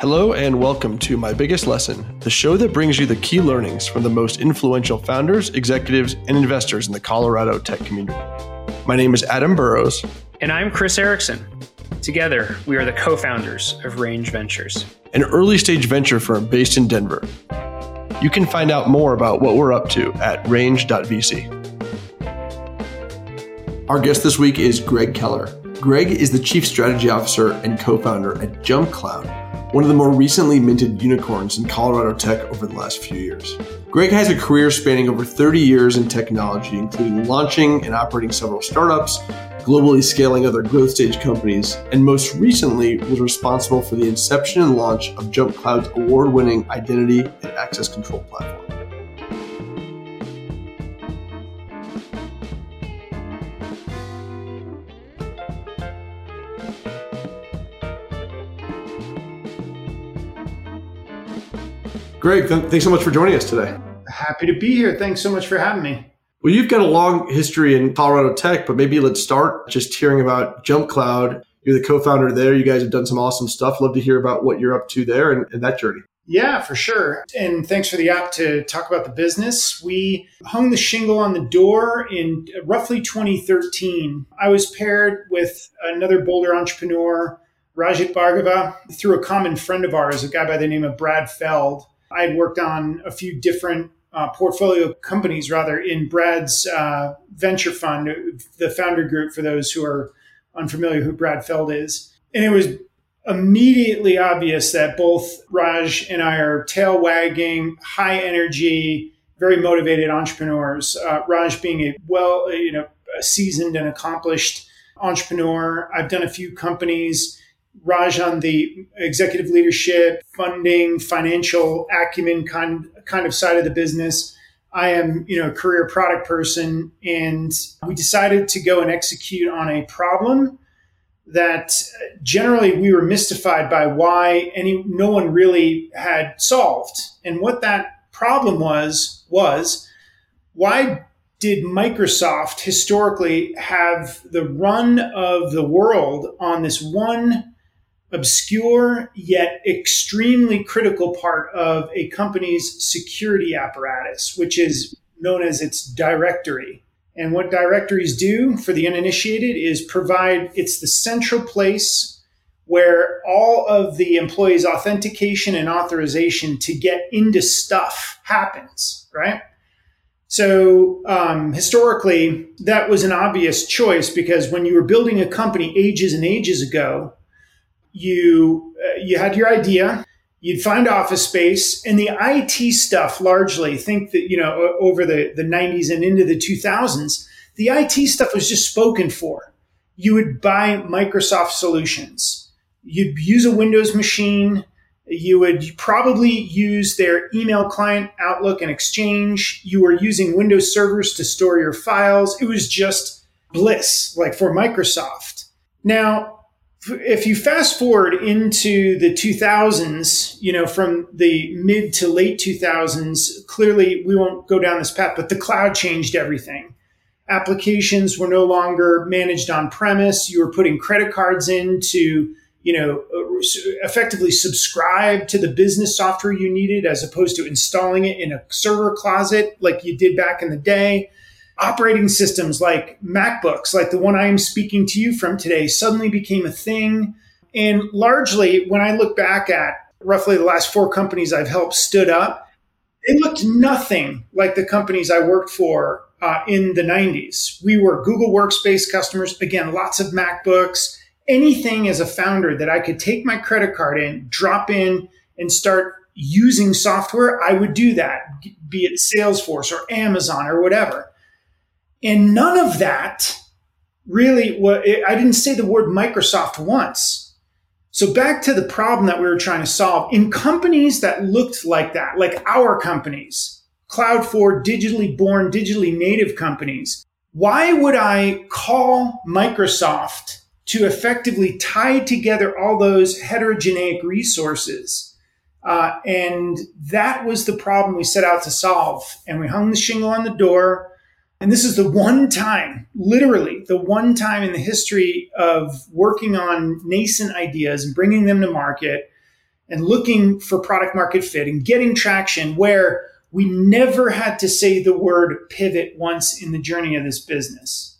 Hello, and welcome to My Biggest Lesson, the show that brings you the key learnings from the most influential founders, executives, and investors in the Colorado tech community. My name is Adam Burrows. And I'm Chris Erickson. Together, we are the co founders of Range Ventures, an early stage venture firm based in Denver. You can find out more about what we're up to at range.vc. Our guest this week is Greg Keller. Greg is the Chief Strategy Officer and co founder at JumpCloud one of the more recently minted unicorns in Colorado tech over the last few years. Greg has a career spanning over 30 years in technology, including launching and operating several startups, globally scaling other growth stage companies, and most recently was responsible for the inception and launch of JumpCloud's award winning identity and access control platform. Greg, th- thanks so much for joining us today. Happy to be here. Thanks so much for having me. Well, you've got a long history in Colorado Tech, but maybe let's start just hearing about JumpCloud. You're the co-founder there. You guys have done some awesome stuff. Love to hear about what you're up to there and, and that journey. Yeah, for sure. And thanks for the app to talk about the business. We hung the shingle on the door in roughly 2013. I was paired with another Boulder entrepreneur, Rajat Bhargava, through a common friend of ours, a guy by the name of Brad Feld. I had worked on a few different uh, portfolio companies, rather, in Brad's uh, venture fund, the Foundry Group, for those who are unfamiliar who Brad Feld is. And it was immediately obvious that both Raj and I are tail wagging, high energy, very motivated entrepreneurs. Uh, Raj being a well, you know, seasoned and accomplished entrepreneur. I've done a few companies Raj on the executive leadership, funding, financial acumen kind, kind of side of the business. I am, you know, a career product person, and we decided to go and execute on a problem that generally we were mystified by why any no one really had solved. And what that problem was was why did Microsoft historically have the run of the world on this one obscure yet extremely critical part of a company's security apparatus, which is known as its directory. And what directories do for the uninitiated is provide it's the central place where all of the employees' authentication and authorization to get into stuff happens, right? So um, historically, that was an obvious choice because when you were building a company ages and ages ago, you uh, you had your idea you'd find office space and the IT stuff largely think that you know over the the 90s and into the 2000s the IT stuff was just spoken for. You would buy Microsoft solutions. You'd use a Windows machine. You would probably use their email client Outlook and Exchange. You were using Windows servers to store your files. It was just bliss like for Microsoft. Now if you fast forward into the 2000s, you know, from the mid to late 2000s, clearly we won't go down this path, but the cloud changed everything. Applications were no longer managed on premise. You were putting credit cards in to, you know, uh, effectively subscribe to the business software you needed as opposed to installing it in a server closet like you did back in the day operating systems like MacBooks, like the one I am speaking to you from today, suddenly became a thing. And largely, when I look back at roughly the last four companies I've helped stood up, it looked nothing like the companies I worked for uh, in the 90s. We were Google Workspace customers, again, lots of MacBooks, anything as a founder that I could take my credit card in, drop in, and start using software, I would do that, be it Salesforce or Amazon or whatever. And none of that really, I didn't say the word Microsoft once. So back to the problem that we were trying to solve in companies that looked like that, like our companies, Cloud for digitally born, digitally native companies. Why would I call Microsoft to effectively tie together all those heterogeneous resources? Uh, and that was the problem we set out to solve. And we hung the shingle on the door And this is the one time, literally the one time in the history of working on nascent ideas and bringing them to market and looking for product market fit and getting traction where we never had to say the word pivot once in the journey of this business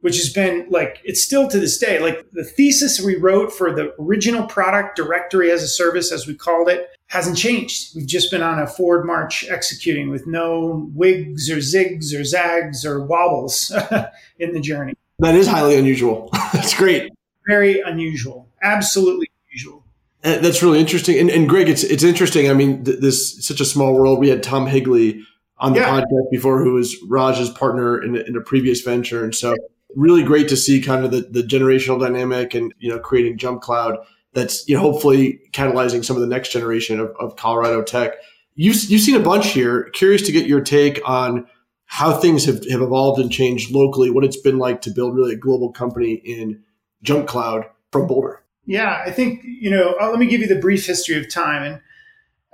which has been like it's still to this day like the thesis we wrote for the original product directory as a service as we called it hasn't changed. We've just been on a forward march executing with no wigs or zigs or zags or wobbles in the journey. That is highly unusual. That's great. Very unusual. Absolutely unusual. Uh, that's really interesting. And, and greg it's it's interesting. I mean th- this such a small world. We had tom higley on the yeah. podcast before who was raj's partner in, in a previous venture. And so really great to see kind of the, the generational dynamic and you know creating JumpCloud that's you know hopefully catalyzing some of the next generation of, of colorado tech you've, you've seen a bunch here curious to get your take on how things have, have evolved and changed locally what it's been like to build really a global company in JumpCloud from boulder yeah i think you know uh, let me give you the brief history of time and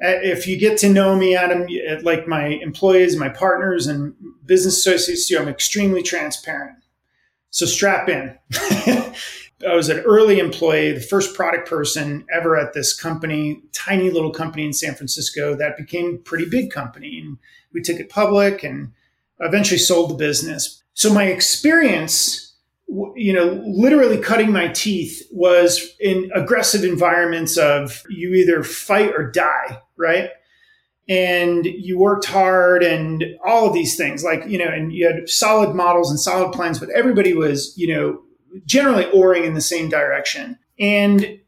uh, if you get to know me, Adam, like my employees, my partners, and business associates, I'm extremely transparent. So strap in. I was an early employee, the first product person ever at this company, tiny little company in San Francisco that became a pretty big company. And we took it public and eventually sold the business. So my experience, you know, literally cutting my teeth was in aggressive environments of you either fight or die, right? and you worked hard and all of these things like you know and you had solid models and solid plans but everybody was you know generally oaring in the same direction and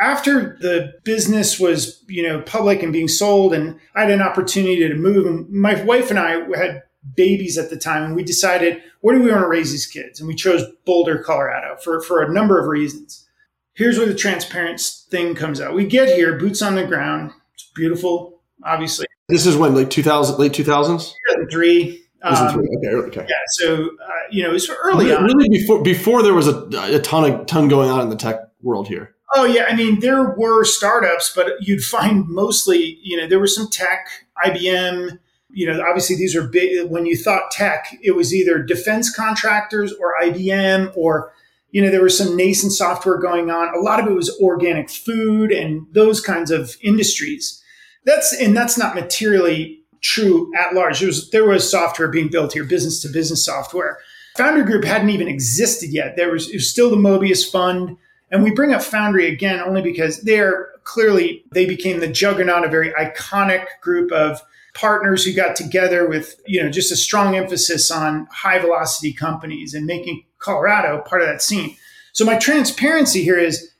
after the business was you know public and being sold and i had an opportunity to move and my wife and i had babies at the time and we decided where do we want to raise these kids and we chose boulder colorado for, for a number of reasons here's where the transparent thing comes out we get here boots on the ground it's beautiful obviously. This is when, like 2000, late 2000s? 2003. Um, okay, okay. Yeah, so uh, you know, it was early really, on. Really, before before there was a, a ton of ton going on in the tech world here. Oh yeah, I mean there were startups, but you'd find mostly, you know, there was some tech, IBM. You know, obviously these are big. When you thought tech, it was either defense contractors or IBM, or you know, there was some nascent software going on. A lot of it was organic food and those kinds of industries. That's and that's not materially true at large. There was there was software being built here, business to business software. Foundry Group hadn't even existed yet. There was, it was still the Mobius Fund, and we bring up Foundry again only because they're clearly they became the juggernaut, a very iconic group of partners who got together with you know just a strong emphasis on high velocity companies and making Colorado part of that scene. So my transparency here is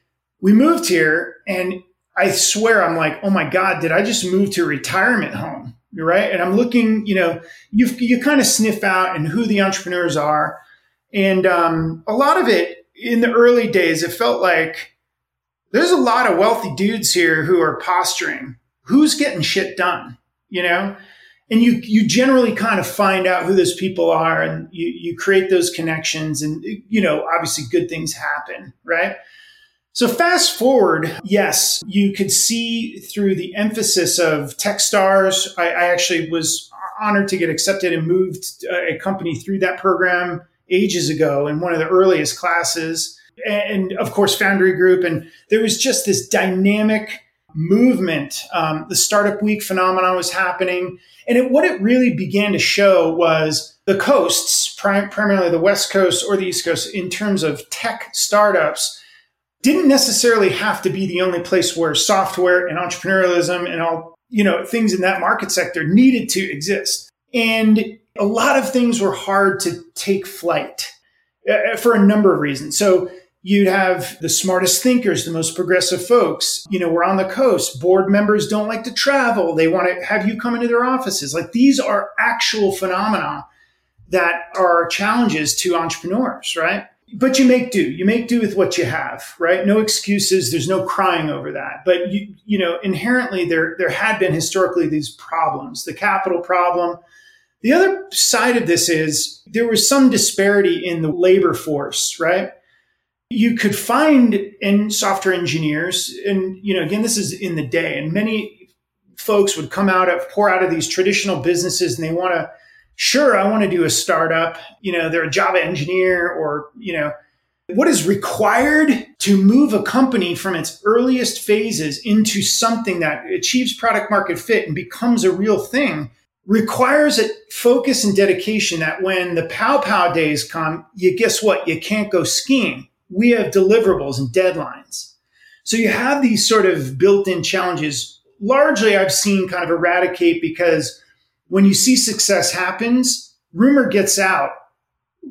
we moved here and I swear I'm like, oh my God, did I just move to a retirement home? Right. And I'm looking, you know, you you kind of sniff out and who the entrepreneurs are. And um, a lot of it in the early days, it felt like there's a lot of wealthy dudes here who are posturing. Who's getting shit done? You know? And you you generally kind of find out who those people are and you, you create those connections and you know, obviously good things happen, right? So fast forward, yes, you could see through the emphasis of Techstars. I, I actually was honored to get accepted and moved uh, a company through that program ages ago in one of the earliest classes. And of course, Foundry Group. And there was just this dynamic movement. Um, the startup week phenomenon was happening. And it, what it really began to show was the coasts, prim- primarily the West Coast or the East Coast, in terms of tech startups didn't necessarily have to be the only place where software and entrepreneurialism and all, you know, things in that market sector needed to exist. And a lot of things were hard to take flight uh, for a number of reasons. So you'd have the smartest thinkers, the most progressive folks. You know, we're on the coast. Board members don't like to travel. They want to have you come into their offices. Like these are actual phenomena that are challenges to entrepreneurs, right? But you make do. You make do with what you have, right? No excuses. There's no crying over that. But you, you know, inherently there there had been historically these problems. The capital problem. The other side of this is there was some disparity in the labor force, right? You could find in software engineers, and you know, again, this is in the day, and many folks would come out of pour out of these traditional businesses, and they want to Sure, I want to do a startup, you know, they're a Java engineer or, you know, what is required to move a company from its earliest phases into something that achieves product market fit and becomes a real thing requires a focus and dedication that when the pow pow days come, you guess what? You can't go skiing. We have deliverables and deadlines. So you have these sort of built in challenges. Largely, I've seen kind of eradicate because when you see success happens, rumor gets out.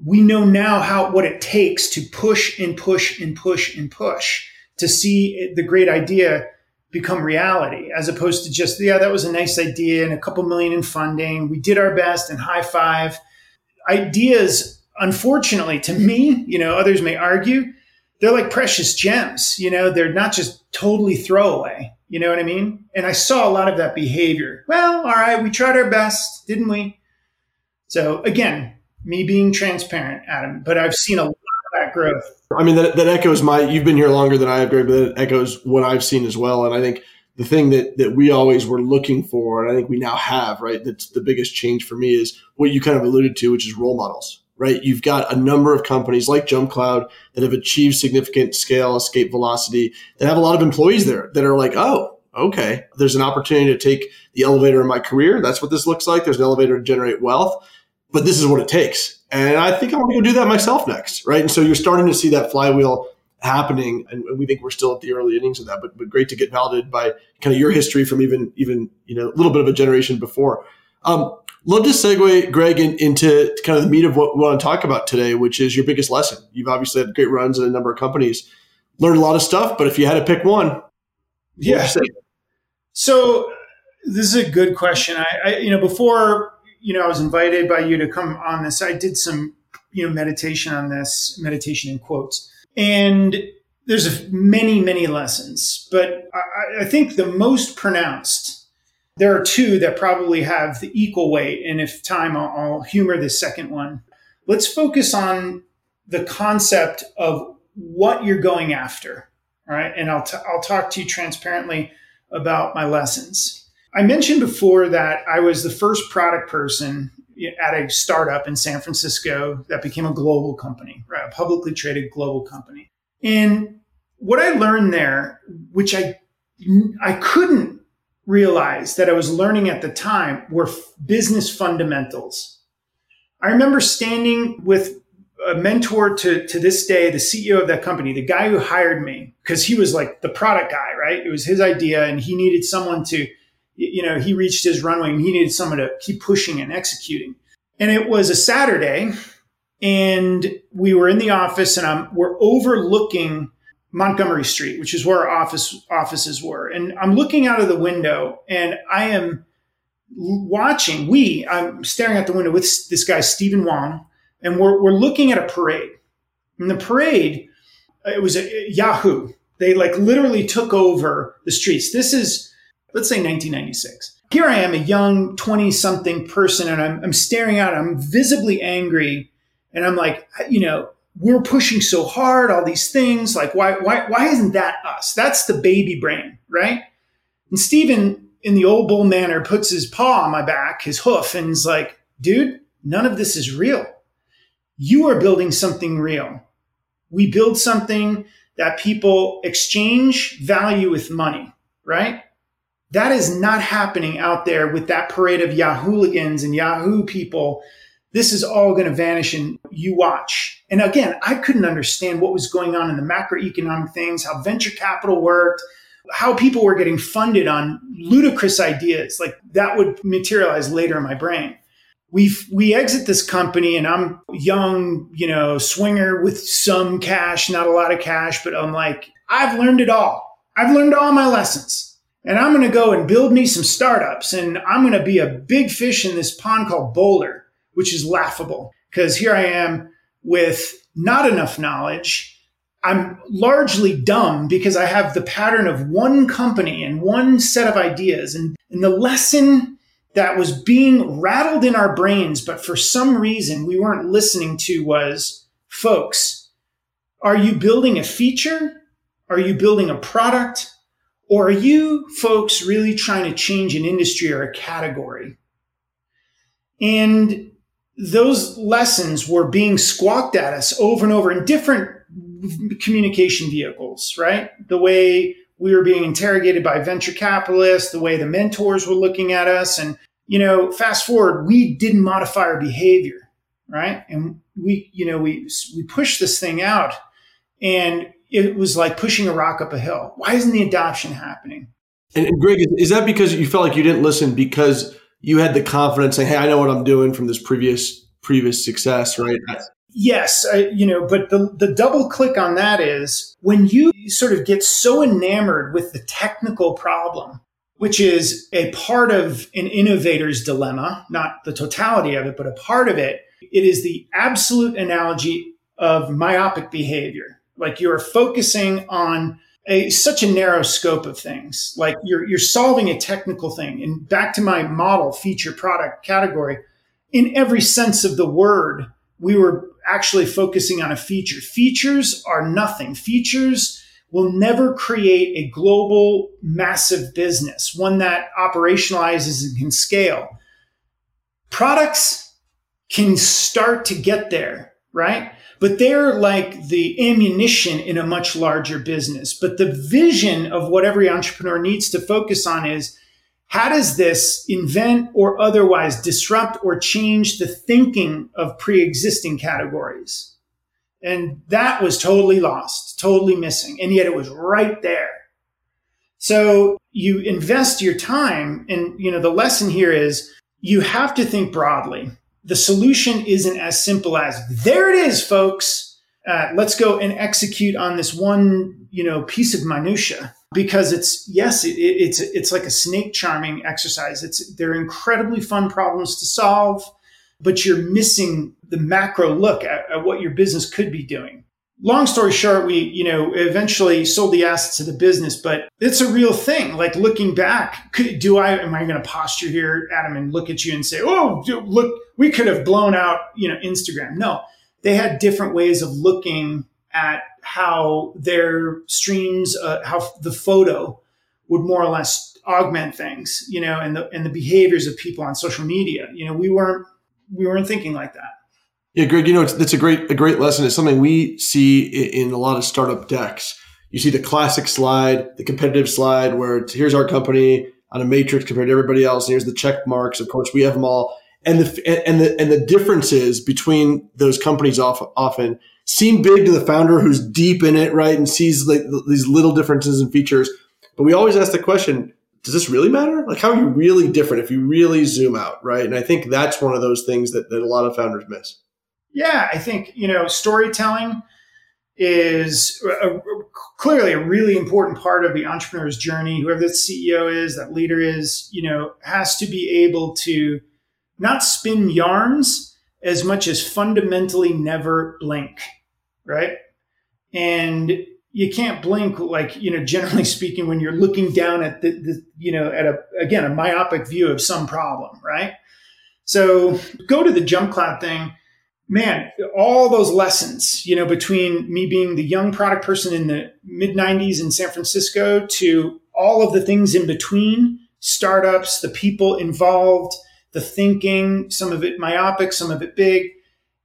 We know now how what it takes to push and push and push and push to see the great idea become reality as opposed to just yeah that was a nice idea and a couple million in funding. We did our best and high five. Ideas unfortunately to me you know others may argue they're like precious gems you know they're not just totally throwaway you know what i mean and i saw a lot of that behavior well all right we tried our best didn't we so again me being transparent, Adam, but I've seen a lot of that growth. I mean, that, that echoes my, you've been here longer than I have, Greg, but that echoes what I've seen as well. And I think the thing that, that we always were looking for, and I think we now have, right, that's the biggest change for me is what you kind of alluded to, which is role models, right? You've got a number of companies like JumpCloud that have achieved significant scale, escape velocity, that have a lot of employees there that are like, oh, okay, there's an opportunity to take the elevator in my career. That's what this looks like. There's an elevator to generate wealth but this is what it takes. And I think I want to go do that myself next, right? And so you're starting to see that flywheel happening, and we think we're still at the early innings of that. But but great to get validated by kind of your history from even even you know a little bit of a generation before. Um, love to segue, Greg, in, into kind of the meat of what we want to talk about today, which is your biggest lesson. You've obviously had great runs in a number of companies, learned a lot of stuff, but if you had to pick one, yeah. So this is a good question. I, I you know before you know, I was invited by you to come on this. I did some, you know, meditation on this, meditation in quotes. And there's many, many lessons, but I, I think the most pronounced, there are two that probably have the equal weight. And if time, I'll, I'll humor the second one. Let's focus on the concept of what you're going after. All right. And I'll, t- I'll talk to you transparently about my lessons. I mentioned before that I was the first product person at a startup in San Francisco that became a global company, right? A publicly traded global company. And what I learned there, which I I couldn't realize that I was learning at the time, were business fundamentals. I remember standing with a mentor to, to this day, the CEO of that company, the guy who hired me, because he was like the product guy, right? It was his idea and he needed someone to you know, he reached his runway and he needed someone to keep pushing and executing. And it was a Saturday, and we were in the office, and I'm, we're overlooking Montgomery Street, which is where our office offices were. And I'm looking out of the window, and I am watching. We, I'm staring out the window with this guy Stephen Wong, and we're we're looking at a parade. And the parade, it was a Yahoo. They like literally took over the streets. This is let's say 1996. Here I am, a young 20 something person, and I'm, I'm staring out, I'm visibly angry. And I'm like, you know, we're pushing so hard, all these things. Like, why, why, why isn't that us? That's the baby brain, right? And Stephen, in the old bull manner, puts his paw on my back, his hoof, and is like, dude, none of this is real. You are building something real. We build something that people exchange value with money, right? That is not happening out there with that parade of Yahooligans and Yahoo people. This is all going to vanish and you watch. And again, I couldn't understand what was going on in the macroeconomic things, how venture capital worked, how people were getting funded on ludicrous ideas. Like that would materialize later in my brain. We we exit this company and I'm young, you know, swinger with some cash, not a lot of cash, but I'm like, I've learned it all. I've learned all my lessons and I'm going to go and build me some startups and I'm going to be a big fish in this pond called Boulder, which is laughable because here I am with not enough knowledge. I'm largely dumb because I have the pattern of one company and one set of ideas. And, and the lesson that was being rattled in our brains, but for some reason we weren't listening to was folks, are you building a feature? Are you building a product? Or are you folks really trying to change an industry or a category? And those lessons were being squawked at us over and over in different communication vehicles, right? The way we were being interrogated by venture capitalists, the way the mentors were looking at us. And, you know, fast forward, we didn't modify our behavior, right? And we, you know, we, we pushed this thing out and it was like pushing a rock up a hill. Why isn't the adoption happening? And, and Greg, is that because you felt like you didn't listen because you had the confidence saying, "Hey, I know what I'm doing from this previous previous success," right? Yes, I, you know, but the the double click on that is when you sort of get so enamored with the technical problem, which is a part of an innovator's dilemma, not the totality of it, but a part of it. It is the absolute analogy of myopic behavior. Like you're focusing on a such a narrow scope of things. Like you're you're solving a technical thing. And back to my model, feature, product, category. In every sense of the word, we were actually focusing on a feature. Features are nothing. Features will never create a global, massive business, one that operationalizes and can scale. Products can start to get there, right? But they're like the ammunition in a much larger business. But the vision of what every entrepreneur needs to focus on is how does this invent or otherwise disrupt or change the thinking of pre existing categories? And that was totally lost, totally missing. And yet it was right there. So you invest your time. And, you know, the lesson here is you have to think broadly the solution isn't as simple as there it is, folks. Uh, let's go and execute on this one, you know, piece of minutia because it's yes, it, it's it's like a snake charming exercise. It's they're incredibly fun problems to solve, but you're missing the macro look at, at what your business could be doing long story short, we, you know, eventually sold the assets of the business, but it's a real thing. Like looking back, could, do I, am I going to posture here, Adam, and look at you and say, oh, look, we could have blown out, you know, Instagram. No, they had different ways of looking at how their streams, uh, how the photo would more or less augment things, you know, and the, and the behaviors of people on social media. You know, we weren't, we weren't thinking like that. Yeah, Greg, you know, it's, it's a great, a great lesson. It's something we see in a lot of startup decks. You see the classic slide, the competitive slide where it's, here's our company on a matrix compared to everybody else. And here's the check marks. Of course, we have them all. And the, and the, and the differences between those companies often seem big to the founder who's deep in it, right? And sees like these little differences and features. But we always ask the question, does this really matter? Like, how are you really different if you really zoom out, right? And I think that's one of those things that, that a lot of founders miss. Yeah, I think, you know, storytelling is a, a, clearly a really important part of the entrepreneur's journey. Whoever the CEO is, that leader is, you know, has to be able to not spin yarns as much as fundamentally never blink, right? And you can't blink like you know generally speaking when you're looking down at the, the you know at a again a myopic view of some problem right so go to the JumpCloud thing man, all those lessons, you know, between me being the young product person in the mid 90s in San Francisco to all of the things in between, startups, the people involved, the thinking, some of it myopic, some of it big,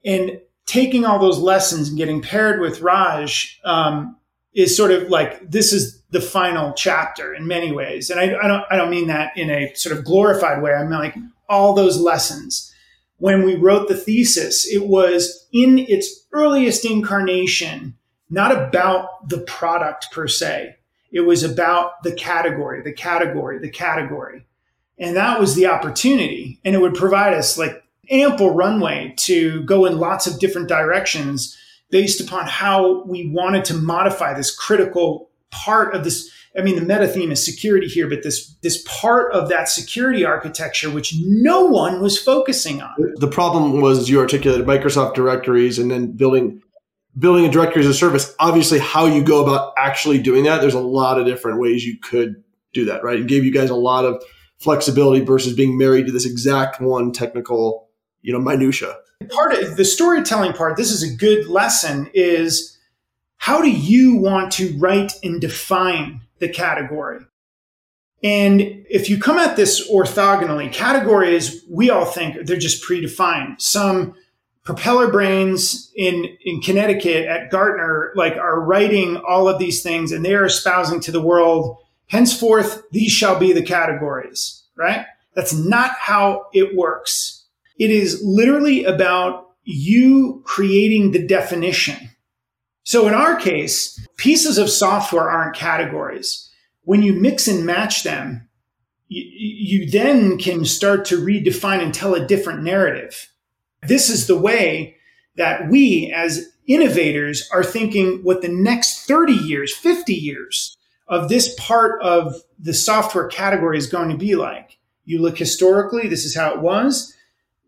and taking all those lessons and getting paired with Raj um, is sort of like this is the final chapter in many ways. And I, I don't I don't mean that in a sort of glorified way. I mean like all those lessons when we wrote the thesis, it was in its earliest incarnation, not about the product per se. It was about the category, the category, the category. And that was the opportunity. And it would provide us like ample runway to go in lots of different directions based upon how we wanted to modify this critical part of this I mean, the meta theme is security here, but this this part of that security architecture, which no one was focusing on. The problem was you articulated Microsoft directories and then building building a directory as a service. Obviously, how you go about actually doing that, there's a lot of different ways you could do that, right? It gave you guys a lot of flexibility versus being married to this exact one technical, you know, minutia. Part of the storytelling part, this is a good lesson, is how do you want to write and define the category. And if you come at this orthogonally, categories we all think they're just predefined. Some propeller brains in, in Connecticut at Gartner like are writing all of these things and they are espousing to the world, henceforth, these shall be the categories, right? That's not how it works. It is literally about you creating the definition. So in our case, pieces of software aren't categories. When you mix and match them, you, you then can start to redefine and tell a different narrative. This is the way that we as innovators are thinking what the next 30 years, 50 years of this part of the software category is going to be like. You look historically, this is how it was.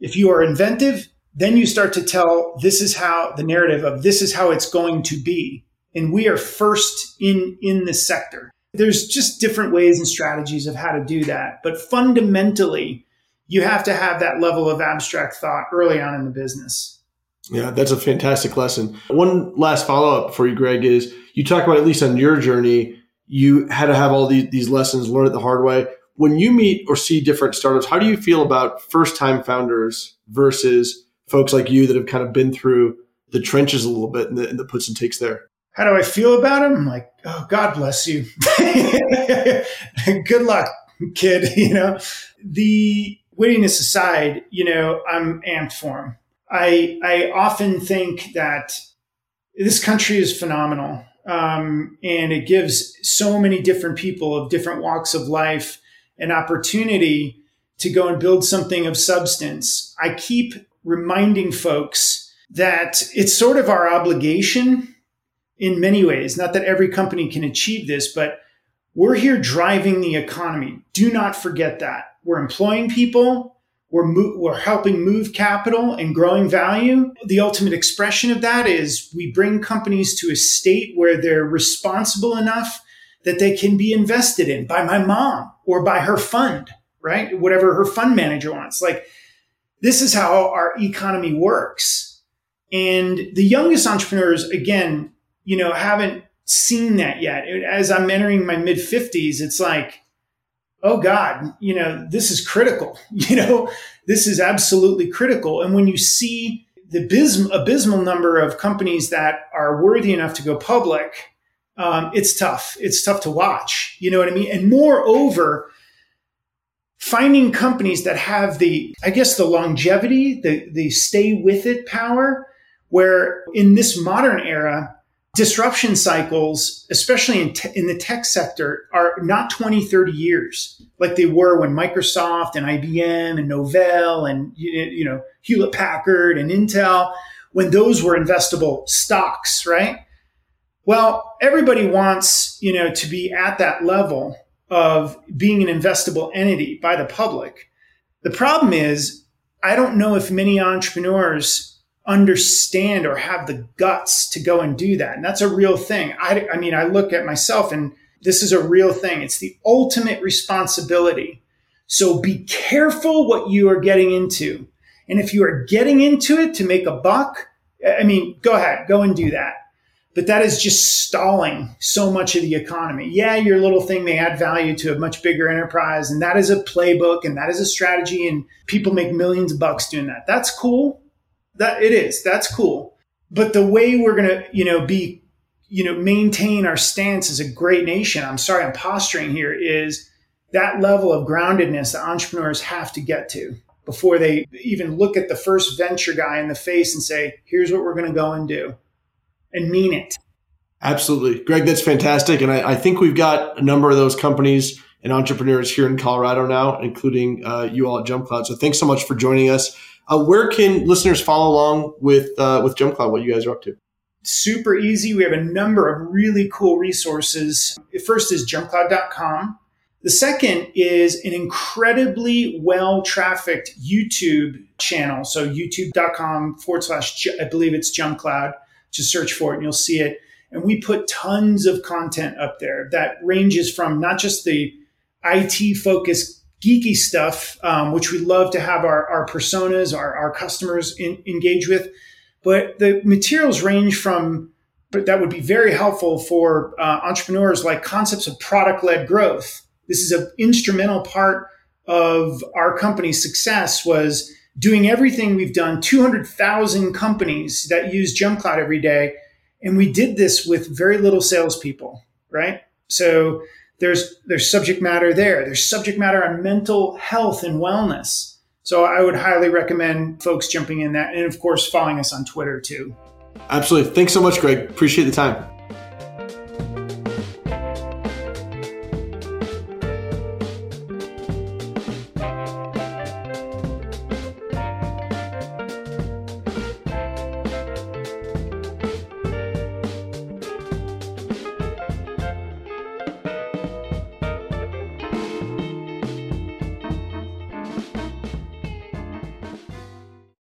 If you are inventive, then you start to tell this is how the narrative of this is how it's going to be. And we are first in, in this sector. There's just different ways and strategies of how to do that. But fundamentally, you have to have that level of abstract thought early on in the business. Yeah, that's a fantastic lesson. One last follow up for you, Greg, is you talk about at least on your journey, you had to have all these, these lessons, learned the hard way. When you meet or see different startups, how do you feel about first time founders versus folks like you that have kind of been through the trenches a little bit and the, and the puts and takes there? How do I feel about them? I'm like, oh, God bless you. Good luck, kid. You know, the wittiness aside, you know, I'm amped for him. I I often think that this country is phenomenal, um, and it gives so many different people of different walks of life an opportunity to go and build something of substance. I keep reminding folks that it's sort of our obligation in many ways. Not that every company can achieve this, but we're here driving the economy. Do not forget that. We're employing people. We're, mo- we're helping move capital and growing value. The ultimate expression of that is we bring companies to a state where they're responsible enough that they can be invested in by my mom or by her fund, right? Whatever her fund manager wants. Like, this is how our economy works. And the youngest entrepreneurs, again, you know, haven't seen that yet. As I'm entering my mid 50s, it's like, oh God, you know, this is critical. You know, this is absolutely critical. And when you see the abysm- abysmal number of companies that are worthy enough to go public, um, it's tough. It's tough to watch. You know what I mean? And moreover, finding companies that have the, I guess, the longevity, the, the stay with it power, where in this modern era, disruption cycles, especially in, te- in the tech sector, are not 20, 30 years like they were when Microsoft and IBM and Novell and, you know, Hewlett Packard and Intel, when those were investable stocks, right? Well, everybody wants, you know, to be at that level of being an investable entity by the public. The problem is, I don't know if many entrepreneurs understand or have the guts to go and do that. And that's a real thing. I, I mean, I look at myself and this is a real thing. It's the ultimate responsibility. So be careful what you are getting into. And if you are getting into it to make a buck, I mean, go ahead, go and do that but that is just stalling so much of the economy. Yeah, your little thing may add value to a much bigger enterprise, and that is a playbook and that is a strategy, and people make millions of bucks doing that. That's cool. That it is. That's cool. But the way we're gonna, you know, be, you know, maintain our stance as a great nation. I'm sorry, I'm posturing here. Is that level of groundedness that entrepreneurs have to get to before they even look at the first venture guy in the face and say, "Here's what we're going to go and do." And mean it. Absolutely. Greg, that's fantastic. And I, I, think we've got a number of those companies and entrepreneurs here in Colorado now, including uh, you all at JumpCloud. So thanks so much for joining us. Uh, where can listeners follow along with uh, with JumpCloud, what you guys are up to? Super easy. We have a number of really cool resources. The first is jumpcloud.com. The second is an incredibly well trafficked YouTube channel. So youtube.com forward slash, I believe it's JumpCloud just search for it and you'll see it. And we put tons of content up there that ranges from not just the IT focused geeky stuff, um, which we love to have our, our personas, our, our customers in, engage with, but the materials range from but that would be very helpful for uh, entrepreneurs like concepts of product led growth this is an instrumental part of our company's success was doing everything we've done 200,000 companies that use JumpCloud every day. And we did this with very little salespeople, right? So there's, there's subject matter there. There's subject matter on mental health and wellness. So I would highly recommend folks jumping in that. And of course, following us on Twitter too. Absolutely. Thanks so much, Greg. Appreciate the time.